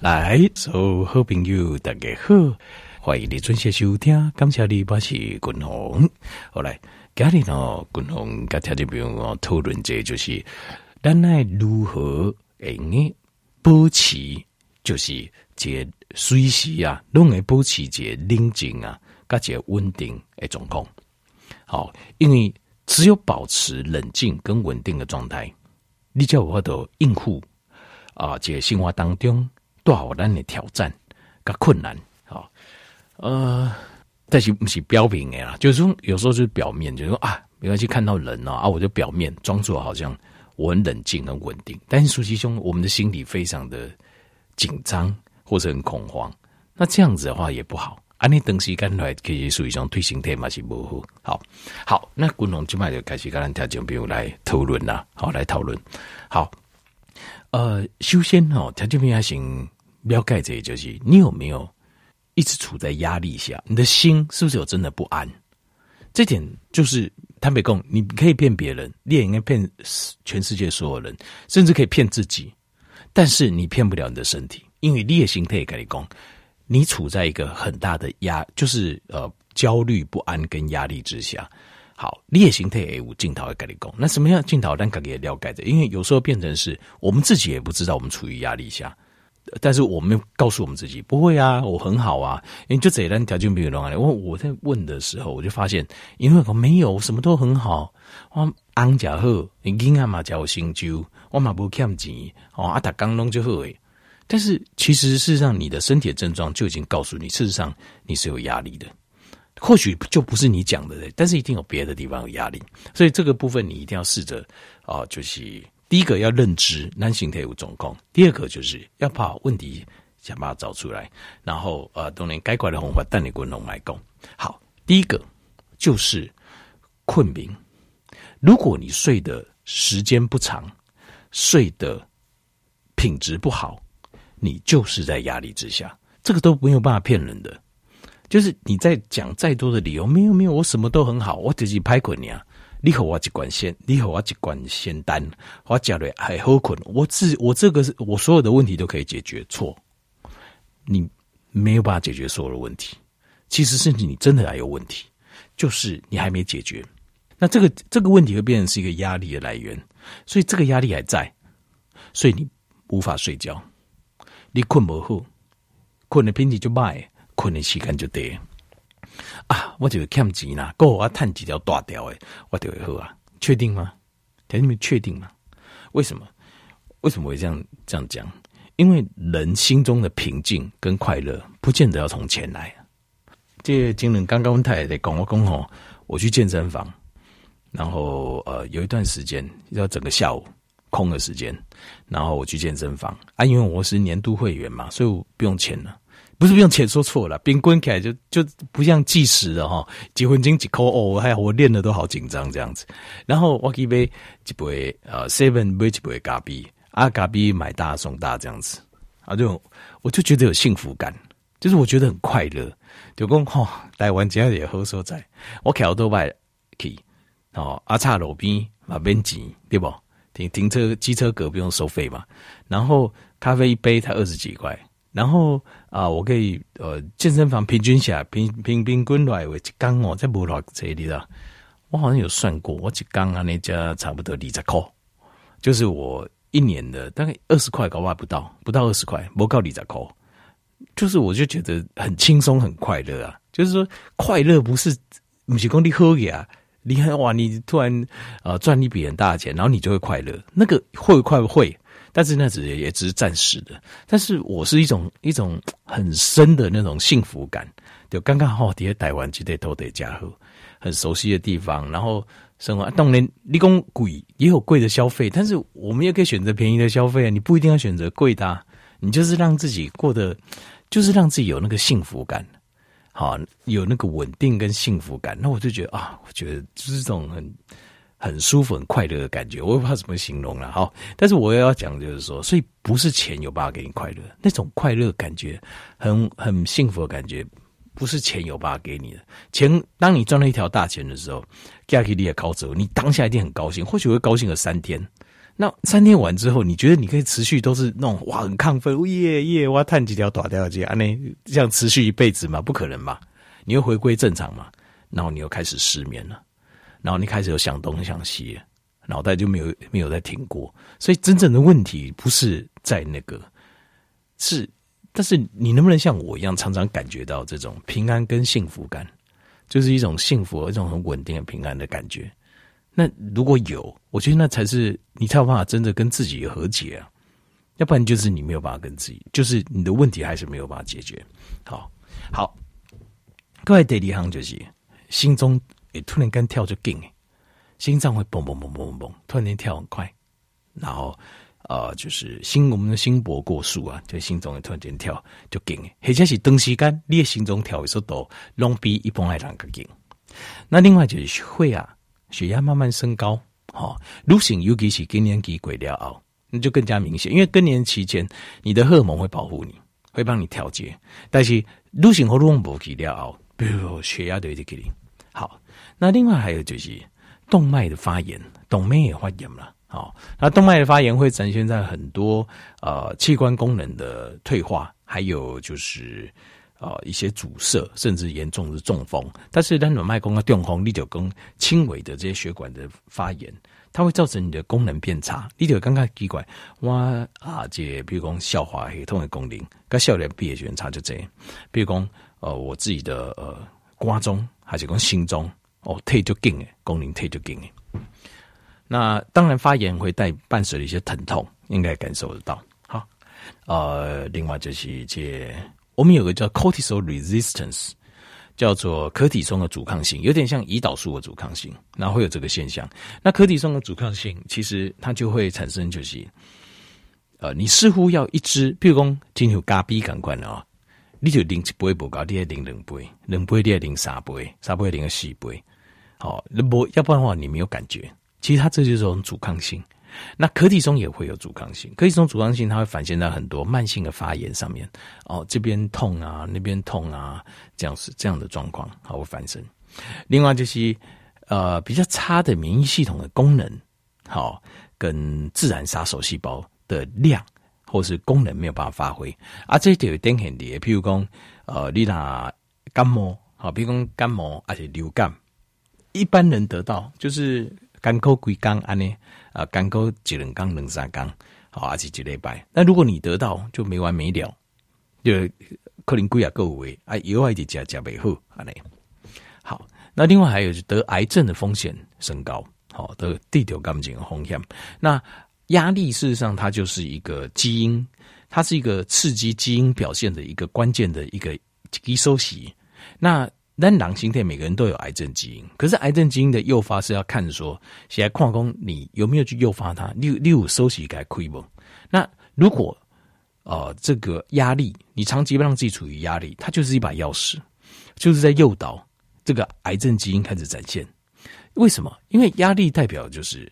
来，所有好朋友大家好，欢迎你准时收听，感谢你，我是君鸿。好来，今日呢，君鸿跟听众朋友讨论这就是，咱来如何诶保持，就是这随时啊，拢会保持这冷静啊，加这稳定的状况。好，因为只有保持冷静跟稳定的状态，你才有法度应付啊，这生活当中。多少咱的挑战，跟困难，好，呃，但是不是标明的啦，就是说有时候是表面，就是说啊，没关系，看到人哦啊，我就表面装作好像我很冷静、很稳定，但是实际上我们的心里非常的紧张或者很恐慌，那这样子的话也不好。啊，你东西刚来可以属于一种推心态嘛，是不好。好，好，那观众今麦就开始跟咱听众朋友来讨论啦，好，来讨论。好，呃，首先哦，听众朋友还行。了解这，就是你有没有一直处在压力下？你的心是不是有真的不安？这点就是坦白讲，你可以骗别人，你也应该骗全世界所有人，甚至可以骗自己。但是你骗不了你的身体，因为你的心态跟你讲，你处在一个很大的压，就是呃焦虑不安跟压力之下。好，你的心态也有镜头会跟你讲，那什么样镜头？但可以了解的，因为有时候变成是我们自己也不知道我们处于压力下。但是我们告诉我们自己不会啊，我很好啊，因为就这一单条件没有弄来。我我在问的时候，我就发现，因为我没有，什么都很好。我安家好，你囡仔嘛叫我心揪，我嘛不欠钱哦。阿达刚弄就好诶。但是其实事实上，你的身体的症状就已经告诉你，事实上你是有压力的。或许就不是你讲的，但是一定有别的地方有压力。所以这个部分你一定要试着啊，就是。第一个要认知男性特有状况，第二个就是要把问题想办法找出来，然后呃，都能该管的方法带你滚龙来攻。好，第一个就是困眠。如果你睡的时间不长，睡的品质不好，你就是在压力之下，这个都没有办法骗人的。就是你在讲再多的理由，没有没有，我什么都很好，我自己拍滚你啊。你和我一管仙，你和我一管仙丹，我讲的还好困。我自我这个是我所有的问题都可以解决，错，你没有办法解决所有的问题。其实甚至你真的还有问题，就是你还没解决。那这个这个问题会变成是一个压力的来源，所以这个压力还在，所以你无法睡觉，你困不好，困的品质就坏，困的时间就短。啊，我就欠钱啦，够我探几条大条诶，我就会好啊。确定吗？你们确定吗？为什么？为什么会这样这样讲？因为人心中的平静跟快乐，不见得要从钱来。这金人刚刚太太在讲我讲吼，我去健身房，然后呃有一段时间要整个下午空的时间，然后我去健身房啊，因为我是年度会员嘛，所以我不用钱了。不是不用钱，说错了。冰棍起来就就不像计时的哈，结婚金几扣哦，还我练的都好紧张这样子。然后我一杯一杯呃 seven 杯一杯咖啡，啊咖啡买大送大这样子啊，就我就觉得有幸福感，就是我觉得很快乐。就讲吼，台湾这样也好所在，我开好多摆去哦，阿差路边嘛免钱对不？停停车机车格不用收费嘛，然后咖啡一杯才二十几块。然后啊，我可以呃，健身房平均下平平平均来为一缸哦，在不老这里的，我好像有算过，我一缸啊那家差不多二十块，就是我一年的大概二十块，搞不不到，不到二十块，不到二十块，就是我就觉得很轻松很快乐啊，就是说快乐不是不是讲你喝呀，你看哇，你突然呃赚一笔很大的钱，然后你就会快乐，那个会快不会？但是那只也只是暂时的，但是我是一种一种很深的那种幸福感，就刚刚好，底下台湾基地都得加和很熟悉的地方，然后生活当然理工贵也有贵的消费，但是我们也可以选择便宜的消费啊，你不一定要选择贵的，你就是让自己过得，就是让自己有那个幸福感，好，有那个稳定跟幸福感，那我就觉得啊，我觉得就是这种很。很舒服、很快乐的感觉，我也不知道怎么形容了。好，但是我也要讲，就是说，所以不是钱有办法给你快乐，那种快乐感觉，很很幸福的感觉，不是钱有办法给你的。钱，当你赚了一条大钱的时候，价给你也高走，你当下一定很高兴，或许会高兴个三天，那三天完之后，你觉得你可以持续都是那种哇很亢奋，耶耶，我要探几条短条街啊？那这样持续一辈子吗？不可能吧？你又回归正常嘛？然后你又开始失眠了，然后你开始有想东想西，脑袋就没有没有再停过。所以真正的问题不是在那个，是，但是你能不能像我一样，常常感觉到这种平安跟幸福感，就是一种幸福，一种很稳定的平安的感觉。那如果有，我觉得那才是你才有办法真的跟自己和解啊，要不然就是你没有办法跟自己，就是你的问题还是没有办法解决。好，好，各位第二行就是心中诶突然间跳就紧诶，心脏会嘣嘣嘣嘣嘣，突然间跳很快，然后呃就是心我们的心搏过速啊，就心脏会突然间跳就紧诶，或者是长时间你的心脏跳的速度拢比一般来人更紧。那另外就是会啊。血压慢慢升高，好，女性尤其是更年期过了后，那就更加明显。因为更年期间，你的荷尔蒙会保护你，会帮你调节。但是女性荷尔蒙不起了后，比如血压就一直给你。好，那另外还有就是动脉的发炎，动脉也发炎了。好，那动脉的发炎会展现在很多呃器官功能的退化，还有就是。呃，一些阻塞，甚至严重的中风。但是，当脑脉功啊、中风、你就跟轻微的这些血管的发炎，它会造成你的功能变差。你就刚刚奇怪，我啊，这比如讲消化系统的功能，跟少年毕业差就这样。比如讲，呃，我自己的呃瓜中还是讲心中哦，退就紧诶，功能退就紧诶。那当然，发炎会带伴随一些疼痛，应该感受得到。好，呃，另外就是一些。我们有个叫 cortisol resistance，叫做可体松的阻抗性，有点像胰岛素的阻抗性，然后会有这个现象。那可体松的阻抗性，其实它就会产生就是，呃，你似乎要一支，譬如说进入咖啡感官啊，你就零一杯不高，你要零两杯，两杯你要零三杯，三杯零个四杯，好，那不要不然的话你没有感觉。其实它这就是一种阻抗性。那可体松也会有阻抗性，可体松阻抗性它会反映在很多慢性的发炎上面哦，这边痛啊，那边痛啊，这样是这样的状况，好会反生。另外就是呃比较差的免疫系统的功能，好跟自然杀手细胞的量或是功能没有办法发挥啊，这就有典型的，譬如讲呃你那感冒，好，比如讲感冒而且流感，一般人得到就是。干口几工安呢？啊，干口一两工、两三工，好，还是一礼拜。那如果你得到，就没完没了，就可能贵啊，够位啊，以外的加加倍好安尼。好，那另外还有就得癌症的风险升高，好，得地条感情风险。那压力事实上它就是一个基因，它是一个刺激基因表现的一个关键的一个吸收器。那单狼心态，每个人都有癌症基因，可是癌症基因的诱发是要看说，现在矿工你有没有去诱发它，六六收息该亏不？那如果呃这个压力，你长期让自己处于压力，它就是一把钥匙，就是在诱导这个癌症基因开始展现。为什么？因为压力代表就是。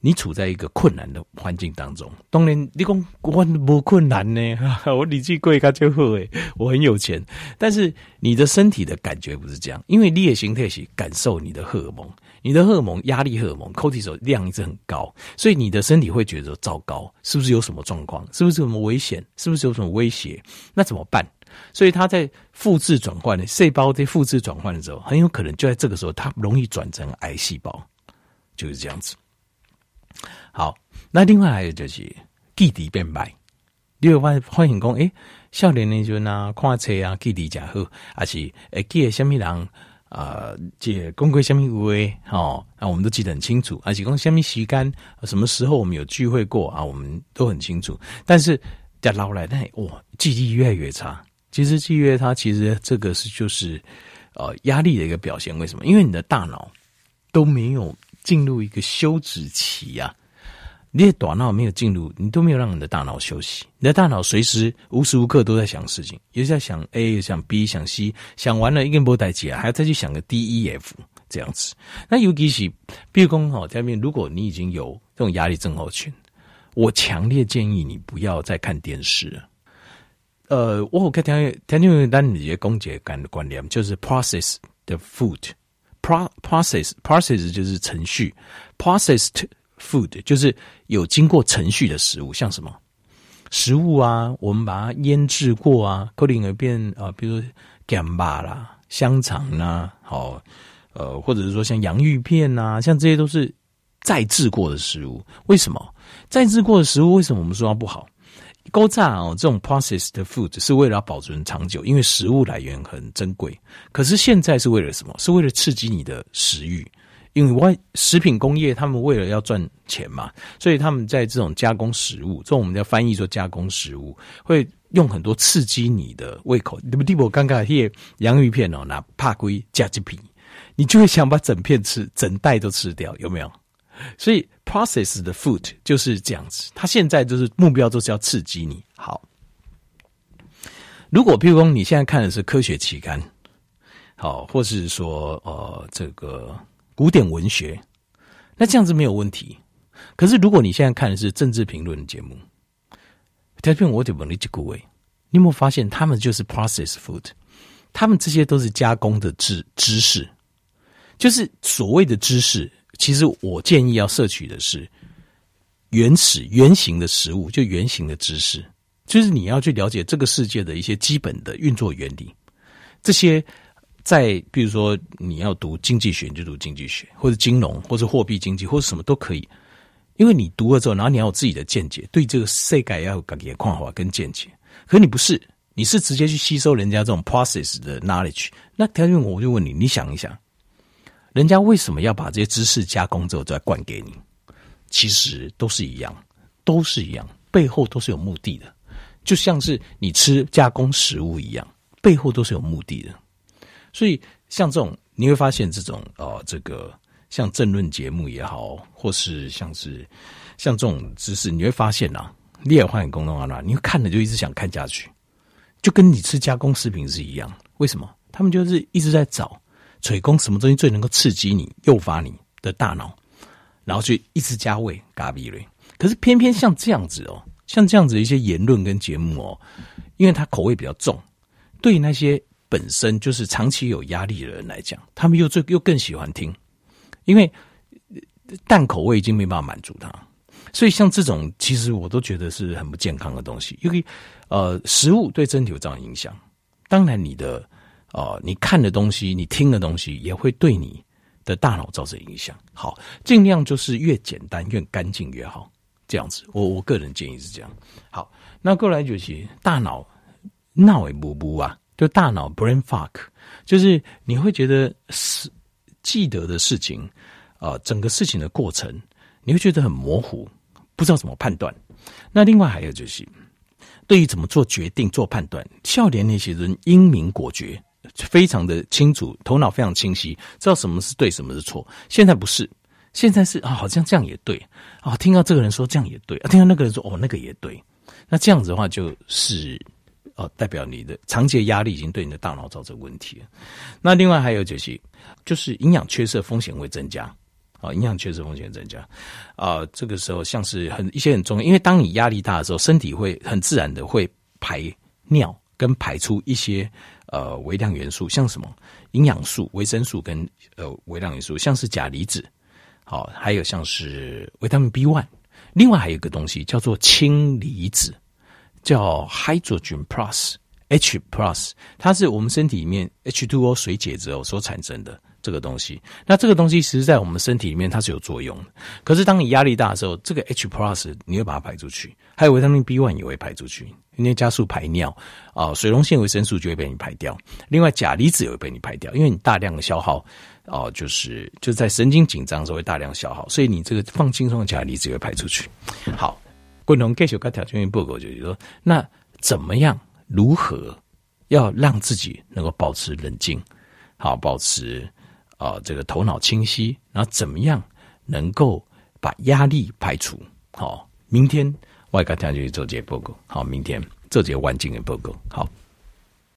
你处在一个困难的环境当中，当然你讲我不困难呢，我理智贵他就好诶，我很有钱，但是你的身体的感觉不是这样，因为你的形态是感受你的荷尔蒙，你的荷尔蒙压力荷尔蒙 cortisol 量一直很高，所以你的身体会觉得糟糕，是不是有什么状况？是不是有什么危险？是不是有什么威胁？那怎么办？所以它在复制转换的细胞在复制转换的时候，很有可能就在这个时候，它容易转成癌细胞，就是这样子。好，那另外还有就是记忆变白，你会发现发现讲，诶，少年的时候呢，看册啊，记忆真好，还是诶记得什么人啊，这讲过什么话，哦，那我们都记得很清楚，而且讲什么时间，什么时候我们有聚会过啊，我们都很清楚。但是在老来，那哇，记忆越来越差。其实记忆越差，其实这个是就是呃压力的一个表现。为什么？因为你的大脑都没有进入一个休止期呀、啊。你的大脑没有进入，你都没有让你的大脑休息。你的大脑随时无时无刻都在想事情，也在想 A，想 B，想 C，想完了一根不带起来，还要再去想个 D、E、F 这样子。那尤其是，比如讲哈，下面如果你已经有这种压力症候群，我强烈建议你不要再看电视了。呃，我有听听听单你的公解感的观念，就是 process the process process 就是程序，processed。food，就是有经过程序的食物，像什么食物啊，我们把它腌制过啊，可能会变啊，比如说干巴啦、香肠啦，好，呃，或者是说像洋芋片呐，像这些都是再制过的食物。为什么再制过的食物？为什么我们说它不好？高炸哦，这种 processed food 是为了要保存长久，因为食物来源很珍贵。可是现在是为了什么？是为了刺激你的食欲。因为外食品工业他们为了要赚钱嘛，所以他们在这种加工食物，这种我们叫翻译说加工食物，会用很多刺激你的胃口。对不对？我刚刚那洋芋片哦，拿怕龟加几皮，你就会想把整片吃，整袋都吃掉，有没有？所以 processed food 就是这样子，它现在就是目标就是要刺激你。好，如果譬如说你现在看的是科学期刊，好，或是说呃这个古典文学，那这样子没有问题。可是如果你现在看的是政治评论节目，条片我得问你几个位，你有没有发现他们就是 process food？他们这些都是加工的知知识，就是所谓的知识。其实我建议要摄取的是原始原型的食物，就原型的知识，就是你要去了解这个世界的一些基本的运作原理。这些在比如说你要读经济学，你就读经济学，或者金融，或者货币经济，或者什么都可以。因为你读了之后，然后你要有自己的见解，对这个世界要有自己的看法跟见解。可是你不是，你是直接去吸收人家这种 process 的 knowledge。那条件我就问你，你想一想。人家为什么要把这些知识加工之后再灌给你？其实都是一样，都是一样，背后都是有目的的。就像是你吃加工食物一样，背后都是有目的的。所以像这种，你会发现这种呃，这个像政论节目也好，或是像是像这种知识，你会发现啊，利尔换工东啊，你会看了就一直想看下去，就跟你吃加工食品是一样。为什么？他们就是一直在找。水功什么东西最能够刺激你、诱发你的大脑，然后就一直加味咖比瑞。可是偏偏像这样子哦，像这样子的一些言论跟节目哦，因为他口味比较重，对于那些本身就是长期有压力的人来讲，他们又最又更喜欢听，因为淡口味已经没办法满足他，所以像这种其实我都觉得是很不健康的东西，因为呃，食物对身体有这样影响，当然你的。哦，你看的东西，你听的东西，也会对你的大脑造成影响。好，尽量就是越简单、越干净越好。这样子，我我个人建议是这样。好，那过来就是大脑闹也不不啊，就大脑 brain fuck，就是你会觉得是记得的事情啊、呃，整个事情的过程，你会觉得很模糊，不知道怎么判断。那另外还有就是，对于怎么做决定、做判断，笑脸那些人英明果决。非常的清楚，头脑非常清晰，知道什么是对，什么是错。现在不是，现在是啊，好像这样也对啊。听到这个人说这样也对，啊，听到那个人说哦，那个也对。那这样子的话，就是哦，代表你的长期的压力已经对你的大脑造成问题了。那另外还有就是，就是营养缺失风险会增加啊，营养缺失风险增加啊。这个时候像是很一些很重要，因为当你压力大的时候，身体会很自然的会排尿跟排出一些。呃，微量元素像什么？营养素、维生素跟呃微量元素，像是钾离子，好，还有像是维他命 B one。另外还有一个东西叫做氢离子，叫 hydrogen plus H plus，它是我们身体里面 H two O 水解之后所产生的这个东西。那这个东西其实在我们身体里面它是有作用的。可是当你压力大的时候，这个 H plus 你会把它排出去，还有维他命 B one 也会排出去。因为加速排尿啊，水溶性维生素就会被你排掉。另外，钾离子也会被你排掉，因为你大量的消耗哦，就是就在神经紧张的时候会大量消耗，所以你这个放轻松的钾离子也会排出去。好，共同继续跟条件报告就是说，那怎么样？如何要让自己能够保持冷静？好，保持啊这个头脑清晰，然后怎么样能够把压力排除？好，明天。外加听就去做节报告，好，明天做这个环境的报告，好。